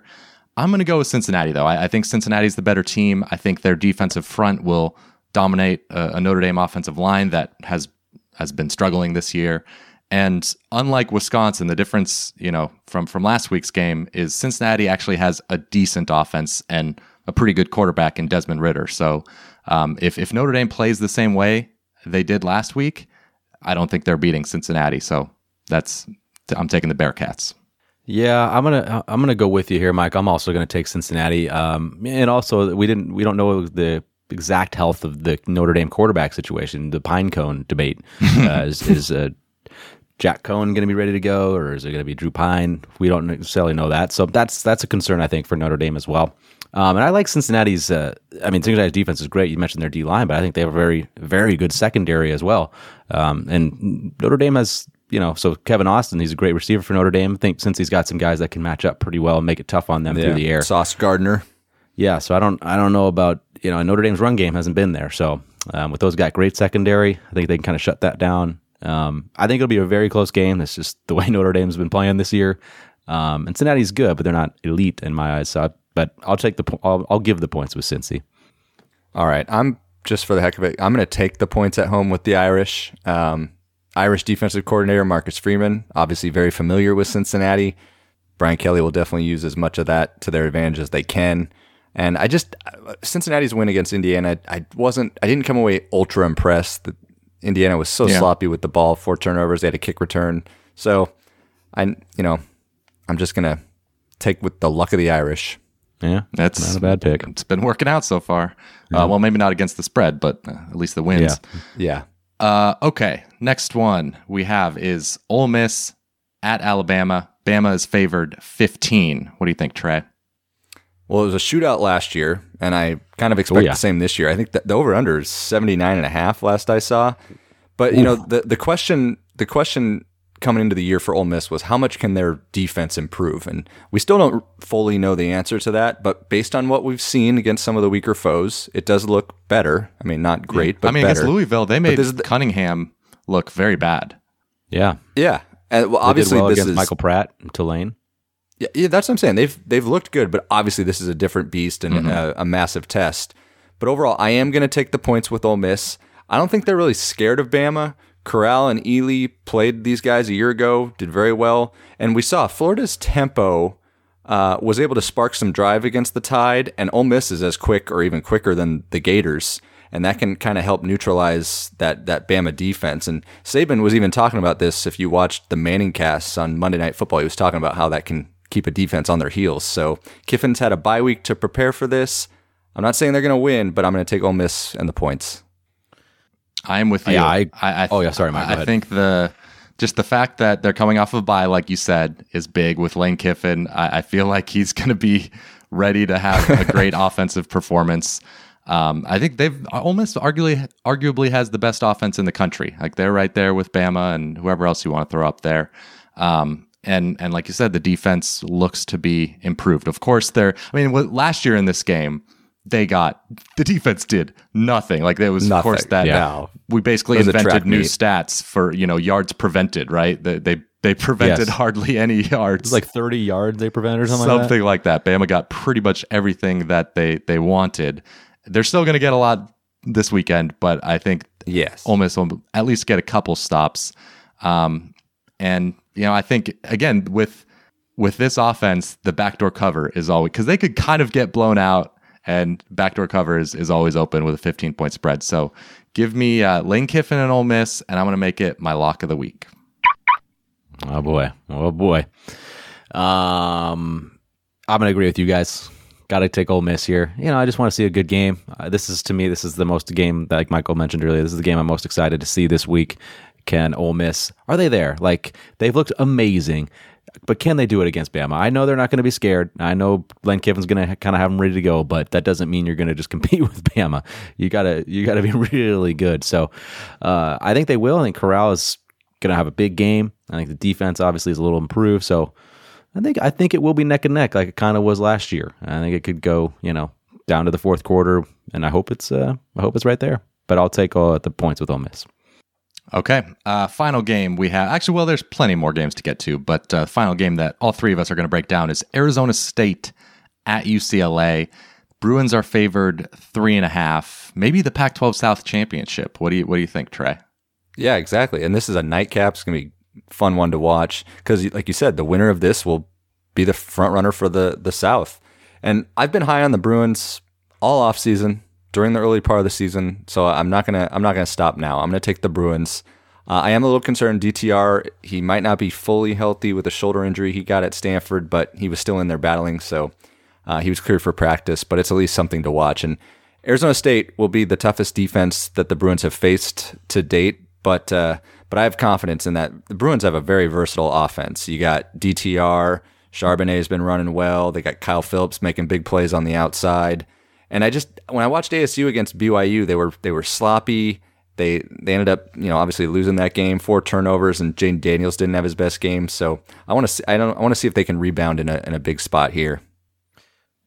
I'm going to go with Cincinnati, though. I, I think Cincinnati's the better team. I think their defensive front will dominate a, a Notre Dame offensive line that has has been struggling this year. And unlike Wisconsin, the difference, you know, from from last week's game is Cincinnati actually has a decent offense and a pretty good quarterback in Desmond Ridder. So um, if if Notre Dame plays the same way they did last week, I don't think they're beating Cincinnati. So that's I'm taking the Bearcats. Yeah, I'm gonna I'm gonna go with you here, Mike. I'm also gonna take Cincinnati. Um, and also we didn't we don't know the exact health of the Notre Dame quarterback situation. The pine cone debate uh, is is uh, Jack Coan going to be ready to go, or is it going to be Drew Pyne? We don't necessarily know that, so that's that's a concern I think for Notre Dame as well. Um, and I like Cincinnati's. Uh, I mean, Cincinnati's defense is great. You mentioned their D line, but I think they have a very very good secondary as well. Um, and Notre Dame has you know, so Kevin Austin, he's a great receiver for Notre Dame. I think since he's got some guys that can match up pretty well and make it tough on them through the air. Sauce Gardner. Yeah, so I don't I don't know about you know Notre Dame's run game hasn't been there. So um, with those got great secondary, I think they can kind of shut that down. Um, I think it'll be a very close game. That's just the way Notre Dame's been playing this year. Um, and Cincinnati's good, but they're not elite in my eyes. So, I, but I'll take the I'll, I'll give the points with Cincy. All right, I'm just for the heck of it. I'm going to take the points at home with the Irish. Um, Irish defensive coordinator Marcus Freeman, obviously very familiar with Cincinnati. Brian Kelly will definitely use as much of that to their advantage as they can. And I just Cincinnati's win against Indiana, I wasn't I didn't come away ultra impressed that Indiana was so Yeah. sloppy with the ball, four turnovers, they had a kick return. So I you know, I'm just gonna take with the luck of the Irish. Yeah, That's not a bad pick. It's been working out so far. Uh, well, maybe not against the spread, but uh, at least the wins. Yeah. Uh, okay, next one we have is Ole Miss at Alabama. Bama is favored 15. What do you think, Trey? Well, it was a shootout last year, and I kind of expect oh, yeah. the same this year. I think that the over under is 79 and a half last I saw. But you know, the the question the question coming into the year for Ole Miss was how much can their defense improve? And we still don't fully know the answer to that, but based on what we've seen against some of the weaker foes, it does look better. I mean, not great, but I mean, better. against Louisville, they made this the- Cunningham look very bad. Yeah, yeah. And well, They did obviously well this against is Michael Pratt and Tulane. Yeah, yeah, that's what I'm saying. They've they've looked good, but obviously this is a different beast and Mm-hmm. a, a massive test. But overall, I am going to take the points with Ole Miss. I don't think they're really scared of Bama. Corral and Ely played these guys a year ago, did very well, and we saw Florida's tempo uh, was able to spark some drive against the Tide, and Ole Miss is as quick or even quicker than the Gators, and that can kind of help neutralize that that Bama defense. And Saban was even talking about this. If you watched the Manning casts on Monday Night Football, he was talking about how that can keep a defense on their heels. So Kiffin's had a bye week to prepare for this. I'm not saying they're going to win, but I'm going to take Ole Miss and the points. I'm with you. Yeah, I- I, oh, yeah, sorry, Mike, I, I think the just the fact that they're coming off of a bye, like you said, is big with Lane Kiffin. I, I feel like he's going to be ready to have a great offensive performance. Um, I think they've almost arguably arguably has the best offense in the country. Like they're right there with Bama and whoever else you want to throw up there. Um, and and like you said, the defense looks to be improved. Of course, they're. I mean, last year in this game, they got the defense did nothing. Like there was of Nothing. course that Yeah. we basically It was a invented new meet. stats for you know yards prevented. Right? They they, they prevented Yes. hardly any yards. It's like 30 yards they prevented or something, something like that. Bama got pretty much everything that they they wanted. They're still going to get a lot this weekend, but I think Yes. Ole Miss will at least get a couple stops. Um, and you know, I think again with with this offense, the backdoor cover is always because they could kind of get blown out, and backdoor cover is, is always open with a 15 point spread. So give me uh, Lane Kiffin and Ole Miss, and I'm going to make it my lock of the week. Oh boy, oh boy. Um, I'm gonna agree with you guys. Got to take Ole Miss here. You know, I just want to see a good game. Uh, this is to me, this is the most game that, like Michael mentioned earlier. This is the game I'm most excited to see this week. Can Ole Miss are they there? Like they've looked amazing, but can they do it against Bama? I know they're not going to be scared. I know Lane Kiffin's going to kind of have them ready to go, but that doesn't mean you're going to just compete with Bama. You gotta you gotta be really good. So uh, I think they will. I think Corral is going to have a big game. I think the defense obviously is a little improved. So I think I think it will be neck and neck like it kind of was last year. I think it could go you know down to the fourth quarter, and I hope it's uh, I hope it's right there. But I'll take uh, the points with Ole Miss. Okay. Uh, final game we have. Actually, well, there's plenty more games to get to, but uh, final game that all three of us are going to break down is Arizona State at UCLA. Bruins are favored three and a half. Maybe the Pac-12 South championship. What do you What do you think, Trey? Yeah, exactly. And this is a nightcap. It's gonna be a fun one to watch because, like you said, the winner of this will be the front runner for the the South. And I've been high on the Bruins all off season during the early part of the season, so I'm not gonna I'm not gonna stop now. I'm gonna take the Bruins. Uh, I am a little concerned. DTR he might not be fully healthy with a shoulder injury he got at Stanford, but he was still in there battling, so uh, he was cleared for practice. But it's at least something to watch. And Arizona State will be the toughest defense that the Bruins have faced to date, but uh, but I have confidence in that. The Bruins have a very versatile offense. You got DTR, Charbonnet has been running well. They got Kyle Phillips making big plays on the outside, and I just when I watched ASU against BYU, they were they were sloppy They they ended up, you know, obviously losing that game, four turnovers, and Jayden Daniels didn't have his best game. So I want to see, I don't I want to see if they can rebound in a in a big spot here.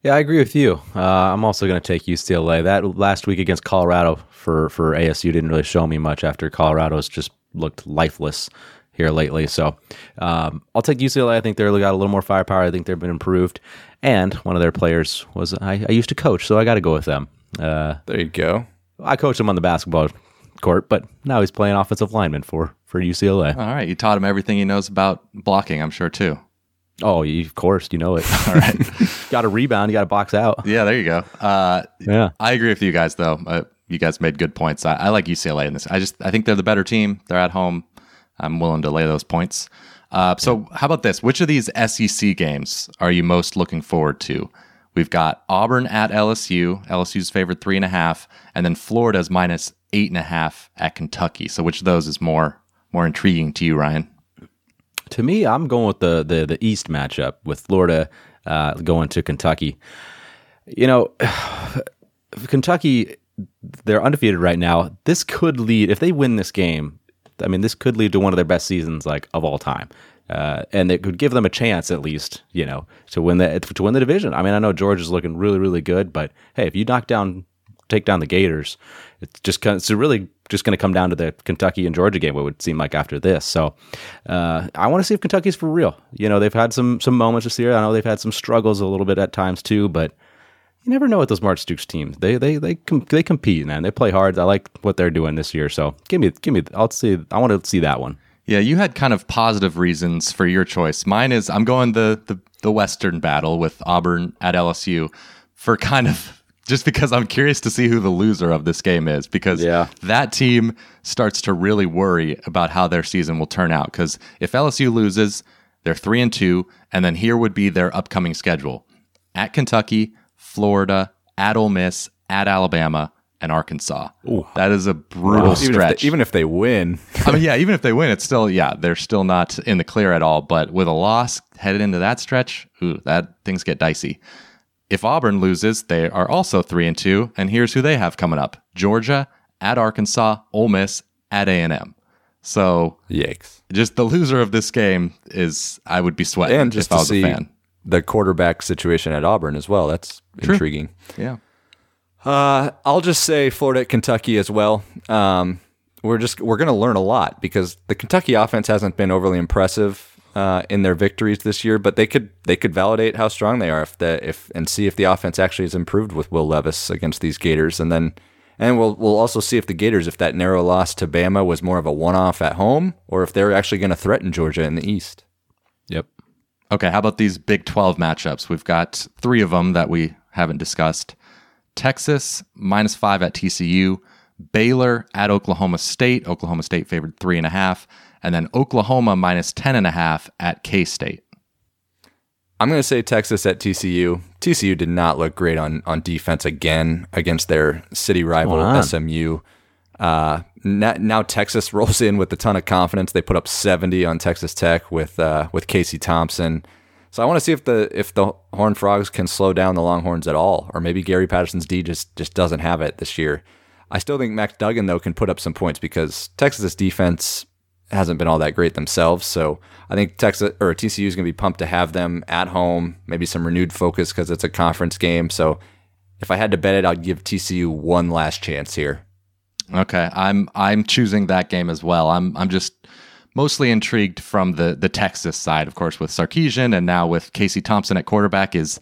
Yeah, I agree with you. Uh, I'm also going to take UCLA. That last week against Colorado for for ASU didn't really show me much after Colorado's just looked lifeless here lately. So um, I'll take UCLA. I think they're got a little more firepower. I think they've been improved, and one of their players was I, I used to coach, so I got to go with them. Uh, there you go. I coached him on the basketball court, but now he's playing offensive lineman for for UCLA. All right, you taught him everything he knows about blocking. I'm sure too. Oh, you, of course, you know it. All right, got to rebound. You got to box out. Yeah, there you go. Uh, yeah, I agree with you guys though. Uh, you guys made good points. I, I, like UCLA in this. I just I think they're the better team. They're at home. I'm willing to lay those points. Uh, so how about this? Which of these SEC games are you most looking forward to? We've got Auburn at LSU. LSU's favored three and a half, and then Florida's minus eight and a half at Kentucky. So which of those is more more intriguing to you, Ryan? To me, I'm going with the the, the East matchup with Florida uh, going to Kentucky. You know, Kentucky, they're undefeated right now. This could lead if they win this game. I mean, this could lead to one of their best seasons like of all time. Uh, and it could give them a chance at least, you know, to win the to win the division. I mean, I know Georgia's looking really, really good, but hey, if you knock down, take down the Gators, it's just it's really just going to come down to the Kentucky and Georgia game. What would seem like after this. So, uh, I want to see if Kentucky's for real. You know, they've had some some moments this year. I know they've had some struggles a little bit at times too, but you never know with those Mark Stoops teams. They they they com- they compete, man. They play hard. I like what they're doing this year. So give me give me. I'll see. I want to see that one. Yeah, you had kind of positive reasons for your choice. Mine is I'm going the the, the Western battle with Auburn at LSU for kind of just because I'm curious to see who the loser of this game is because yeah. that team starts to really worry about how their season will turn out because if LSU loses, they're 3 and 2 and then here would be their upcoming schedule. At Kentucky, Florida, at Ole Miss, at Alabama, and Arkansas. Ooh. That is a brutal Wow. stretch. Even if, they, even if they win, I mean, yeah, even if they win, it's still yeah, they're still not in the clear at all. But with a loss headed into that stretch, ooh, that things get dicey. If Auburn loses, they are also three and two, and here's who they have coming up: Georgia at Arkansas, Ole Miss at A and M. So yikes. just the loser of this game is I would be sweating And just if I to was see a fan. the quarterback situation at Auburn as well. That's intriguing. Yeah. Uh, I'll just say Florida at Kentucky as well. Um, we're just we're going to learn a lot because the Kentucky offense hasn't been overly impressive uh, in their victories this year, but they could they could validate how strong they are if the if and see if the offense actually has improved with Will Levis against these Gators, and then and we'll we'll also see if the Gators if that narrow loss to Bama was more of a one off at home or if they're actually going to threaten Georgia in the East. Yep. Okay, how about these Big 12 matchups? We've got three of them that we haven't discussed. Texas minus five at TCU, Baylor at Oklahoma State. Oklahoma State favored three and a half, and then Oklahoma minus ten and a half at K State. I'm going to say Texas at TCU. TCU did not look great on on defense again against their city rival SMU. Uh, now, now Texas rolls in with a ton of confidence. They put up 70 on Texas Tech with uh, with Casey Thompson. So I want to see if the if the Horned Frogs can slow down the Longhorns at all, or maybe Gary Patterson's D just just doesn't have it this year. I still think Max Duggan though can put up some points because Texas's defense hasn't been all that great themselves. So I think Texas or TCU is going to be pumped to have them at home. Maybe some renewed focus because it's a conference game. So if I had to bet it, I'd give TCU one last chance here. Okay, I'm I'm choosing that game as well. I'm I'm just mostly intrigued from the the Texas side, of course, with Sarkisian and now with Casey Thompson at quarterback. Is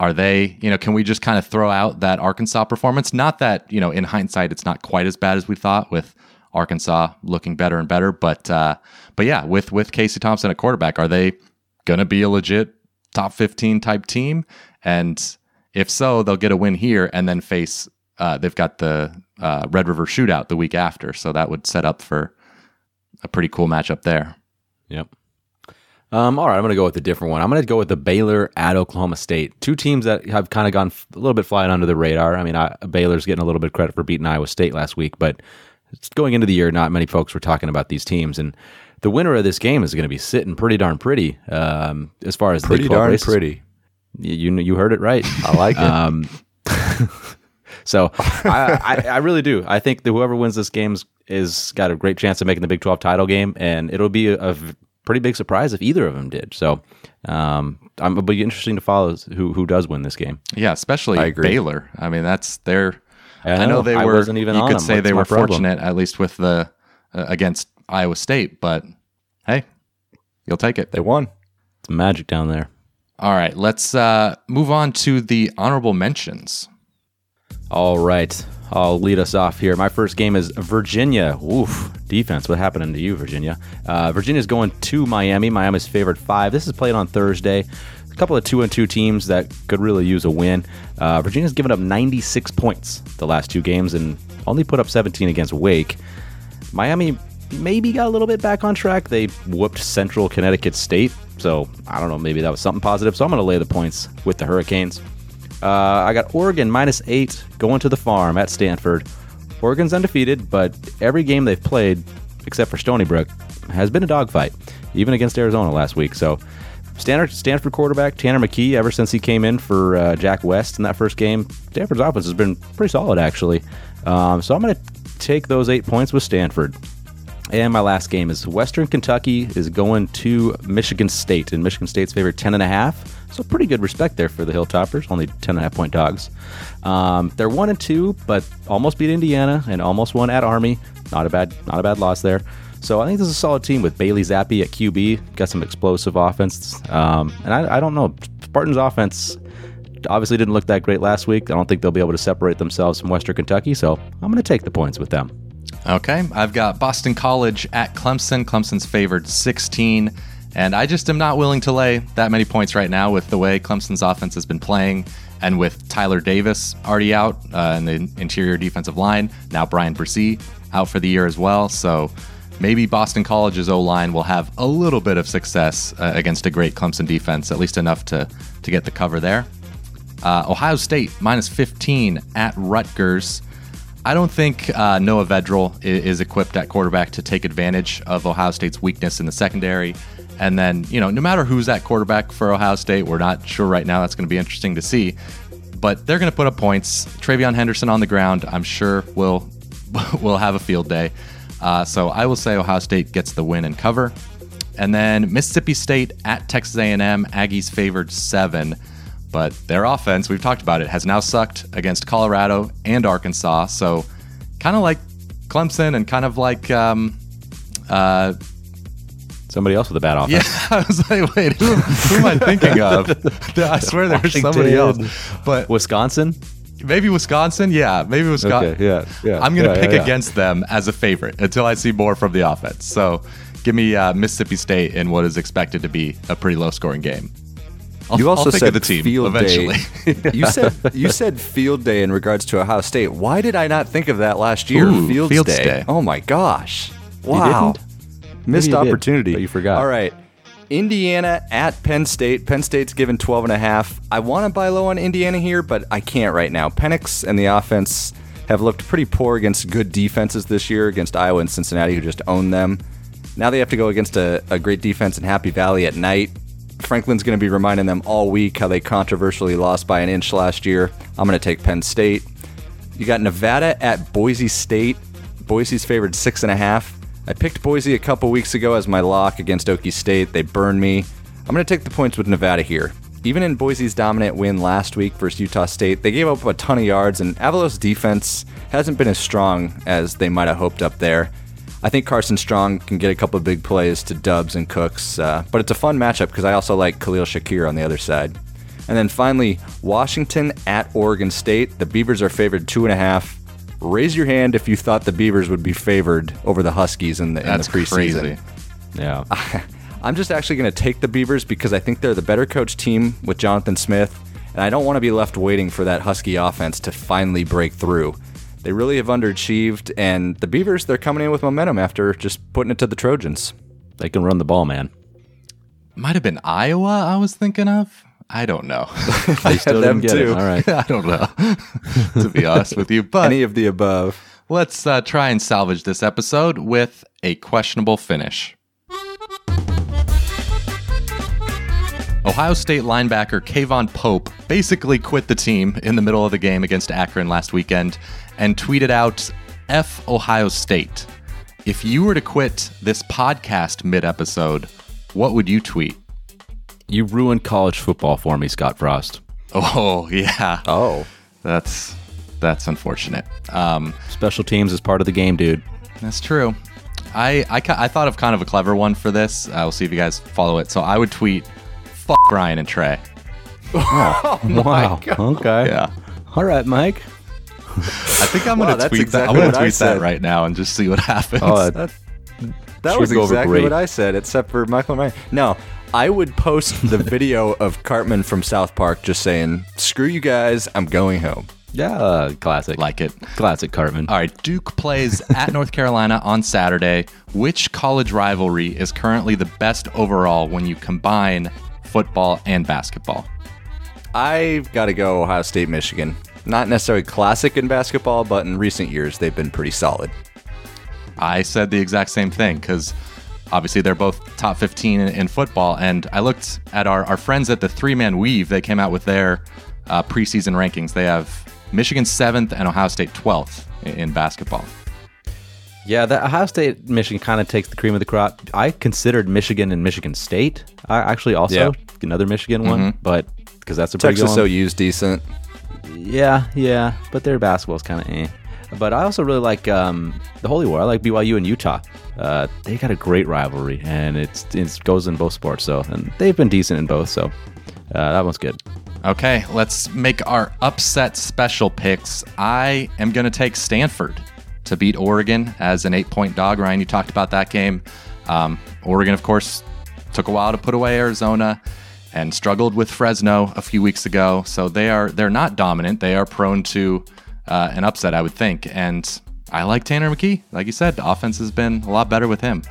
are they you know can we just kind of throw out that Arkansas performance? Not that you know in hindsight it's not quite as bad as we thought with Arkansas looking better and better, but uh, but yeah, with with Casey Thompson at quarterback, are they going to be a legit top 15 type team? And if so, they'll get a win here and then face. Uh, they've got the uh, Red River Shootout the week after, so that would set up for a pretty cool matchup there. Yep. Um, all right, I'm going to go with a different one. I'm going to go with the Baylor at Oklahoma State. Two teams that have kind of gone f- a little bit flying under the radar. I mean, I, Baylor's getting a little bit of credit for beating Iowa State last week, but it's going into the year, not many folks were talking about these teams. And the winner of this game is going to be sitting pretty darn pretty um, as far as the Pretty 12 darn races. pretty. You, you you heard it right. I like it. Um, So I, I, I really do. I think that whoever wins this game is got a great chance of making the Big 12 title game, and it'll be a, a pretty big surprise if either of them did. So um, I'm, it'll be interesting to follow who who does win this game. Yeah, especially I agree. Baylor. I mean, that's their. I I know, know. they I were. wasn't even you on could them. say What's they were problem? fortunate, at least with the uh, against Iowa State. But hey, you'll take it. They won. It's magic down there. All right, let's uh, move on to the honorable mentions. All right. I'll lead us off here. My first game is Virginia. Oof, defense. What happened to you, Virginia? Uh, Virginia's going to Miami. Miami's favored five. This is played on Thursday. A couple of two and two teams that could really use a win. Uh, Virginia's given up 96 points the last two games and only put up 17 against Wake. Miami maybe got a little bit back on track. They whooped Central Connecticut State, so I don't know. Maybe that was something positive. So I'm going to lay the points with the Hurricanes. Uh, I got Oregon minus eight going to the farm at Stanford. Oregon's undefeated, but every game they've played, except for Stony Brook, has been a dogfight, even against Arizona last week. So, Stanford, Stanford quarterback Tanner McKee, ever since he came in for uh, Jack West in that first game, Stanford's offense has been pretty solid, actually. Um, so, I'm going to take those eight points with Stanford. And my last game is Western Kentucky is going to Michigan State, and Michigan State's favored 10.5. So pretty good respect there for the Hilltoppers, only 10.5 point dogs. Um, they're one and two, but almost beat Indiana and almost won at Army. Not a bad, not a bad loss there. So I think this is a solid team with Bailey Zappe at QB. Got some explosive offense, um, and I, I don't know Spartans' offense obviously didn't look that great last week. I don't think they'll be able to separate themselves from Western Kentucky. So I'm going to take the points with them. Okay, I've got Boston College at Clemson. Clemson's favored 16, and I just am not willing to lay that many points right now with the way Clemson's offense has been playing, and with Tyler Davis already out uh, in the interior defensive line. Now Bryan Bresee out for the year as well. So maybe Boston College's O line will have a little bit of success uh, against a great Clemson defense, at least enough to to get the cover there. Uh, Ohio State minus 15 at Rutgers. I don't think uh, Noah Vedral is equipped at quarterback to take advantage of Ohio State's weakness in the secondary. And then, you know, no matter who's at quarterback for Ohio State, we're not sure right now. That's going to be interesting to see. But they're going to put up points. TreVeyon Henderson on the ground, I'm sure will will have a field day. Uh, so I will say Ohio State gets the win and cover. And then Mississippi State at Texas A&M, Aggies favored seven but their offense, we've talked about it, has now sucked against Colorado and Arkansas. So, kind of like Clemson and kind of like, um, uh, Somebody else with a bad offense. yeah, I was like, wait, who, who am I thinking of? I swear there's somebody else, but Wisconsin. maybe Wisconsin. Yeah, maybe Wisconsin. Okay, yeah, yeah, I'm gonna yeah, pick yeah, yeah. against them as a favorite until I see more from the offense. So, give me uh, Mississippi State in what is expected to be a pretty low-scoring game. I'll, You also said of the team field eventually. day. you said you said field day in regards to Ohio State. Why did I not think of that last year? Ooh, Fields day. Day. Oh my gosh! Wow? Missed you did, opportunity. but you forgot. All right, Indiana at Penn State. Penn State's given 12 and a half. I want to buy low on Indiana here, but I can't right now. Penix and the offense have looked pretty poor against good defenses this year against Iowa and Cincinnati, who just own them. Now they have to go against a, a great defense in Happy Valley at night. Franklin's going to be reminding them all week how they controversially lost by an inch last year. I'm going to take Penn State. You got Nevada at Boise State. Boise's favored six and a half. I picked Boise a couple weeks ago as my lock against Okie State. They burned me. I'm going to take the points with Nevada here. Even in Boise's dominant win last week versus Utah State, they gave up a ton of yards, and Avalos' defense hasn't been as strong as they might have hoped up there. I think Carson Strong can get a couple big plays to Doubs and Cooks, uh, but it's a fun matchup because I also like Khalil Shakir on the other side. And then finally, Washington at Oregon State. The Beavers are favored two and a half. Raise your hand if you thought the Beavers would be favored over the Huskies in the, in That's the preseason. crazy. Yeah. I'm just actually going to take the Beavers because I think they're the better coach team with Jonathan Smith, and I don't want to be left waiting for that Husky offense to finally break through. They really have underachieved, and the Beavers, they're coming in with momentum after just putting it to the Trojans. They can run the ball, man. Might have been Iowa I was thinking of. I don't know. They still them didn't get too. it. All right. I don't know, to be honest with you. But Any of the above. let's uh, try and salvage this episode with a questionable finish. Ohio State linebacker K'Vaughan Pope basically quit the team in the middle of the game against Akron last weekend and tweeted out, F Ohio State. If you were to quit this podcast mid episode, what would you tweet? You ruined college football for me, Scott Frost. Oh, yeah. Oh, That's that's unfortunate. Um, Special teams is part of the game, dude. That's true. I, I, I thought of kind of a clever one for this. Uh, we'll see if you guys follow it. So I would tweet, "Fuck Ryan and Trey." wow. Oh my god. Okay. Yeah, All right, Mike. I think I'm gonna that's tweet that. I'm gonna what I tweet that right now and just see what happens. Oh, that, that was exactly what I said, except for Michael and Ryan. No, I would post the video of Cartman from South Park just saying, "Screw you guys, I'm going home." yeah, uh, classic. like it. classic Cartman. All right, Duke plays at North Carolina on Saturday. Which college rivalry is currently the best overall when you combine football and basketball? I've got to go Ohio State, Michigan. Not necessarily classic in basketball, but in recent years they've been pretty solid. I said the exact same thing because obviously they're both top 15 in, in football. And I looked at our, our friends at the three man weave. They came out with their uh, preseason rankings. They have Michigan 7th and Ohio State 12th in, in basketball. Yeah, the Ohio State Michigan kind of takes the cream of the crop. I considered Michigan and Michigan State. I actually also Yeah. another Michigan one, but because that's a pretty Texas good one. OU's decent. Yeah, yeah, but their basketball's kind of eh. But I also really like um, the Holy War. I like BYU and Utah. Uh, they got a great rivalry, and it's it goes in both sports. So, and they've been decent in both. So, uh, that one's good. Okay, let's make our upset special picks. I am going to take Stanford to beat Oregon as an eight point dog. Ryan, you talked about that game. Um, Oregon, of course, took a while to put away Arizona and struggled with Fresno a few weeks ago. So they are they're not dominant. They are prone to uh, an upset, I would think. And I like Tanner McKee. Like you said, the offense has been a lot better with him.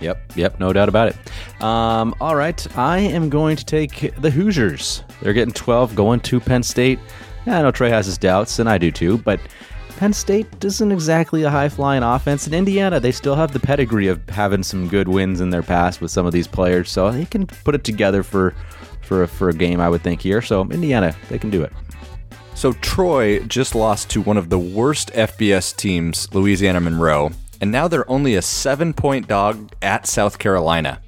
Yep, yep, no doubt about it. Um, all right, I am going to take the Hoosiers. They're getting 12, going to Penn State. Yeah, I know Trey has his doubts, and I do too, but Penn State isn't exactly a high flying offense. In Indiana, they still have the pedigree of having some good wins in their past with some of these players, so they can put it together for for for a game, I would think here. So Indiana, they can do it. So Troy just lost to one of the worst FBS teams, Louisiana Monroe, and now they're only a seven point dog at South Carolina.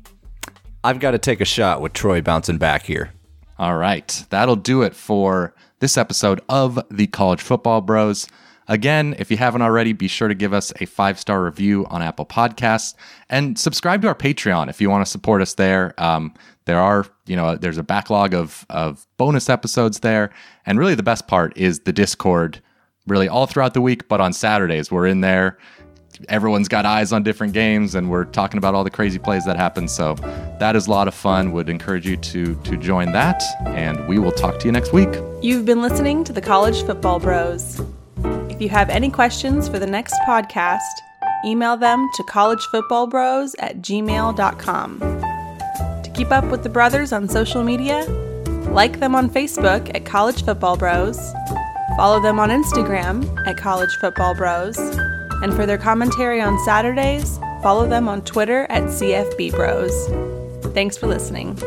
I've got to take a shot with Troy bouncing back here. All right. That'll do it for this episode of the College Football Bros. Again, if you haven't already, be sure to give us a five star review on Apple Podcasts and subscribe to our Patreon if you want to support us there. Um, there are, you know, there's a backlog of, of bonus episodes there. And really, the best part is the Discord, really all throughout the week, but on Saturdays, we're in there everyone's got eyes on different games and we're talking about all the crazy plays that happen so that is a lot of fun would encourage you to to join that and we will talk to you next week You've been listening to the College Football Bros. If you have any questions for the next podcast, email them to collegefootballbros at gmail.com. Keep up with the brothers on social media, like them on Facebook at College Football Bros, follow them on Instagram at College Football Bros, and for their commentary on Saturdays, follow them on Twitter at CFB Bros. Thanks for listening.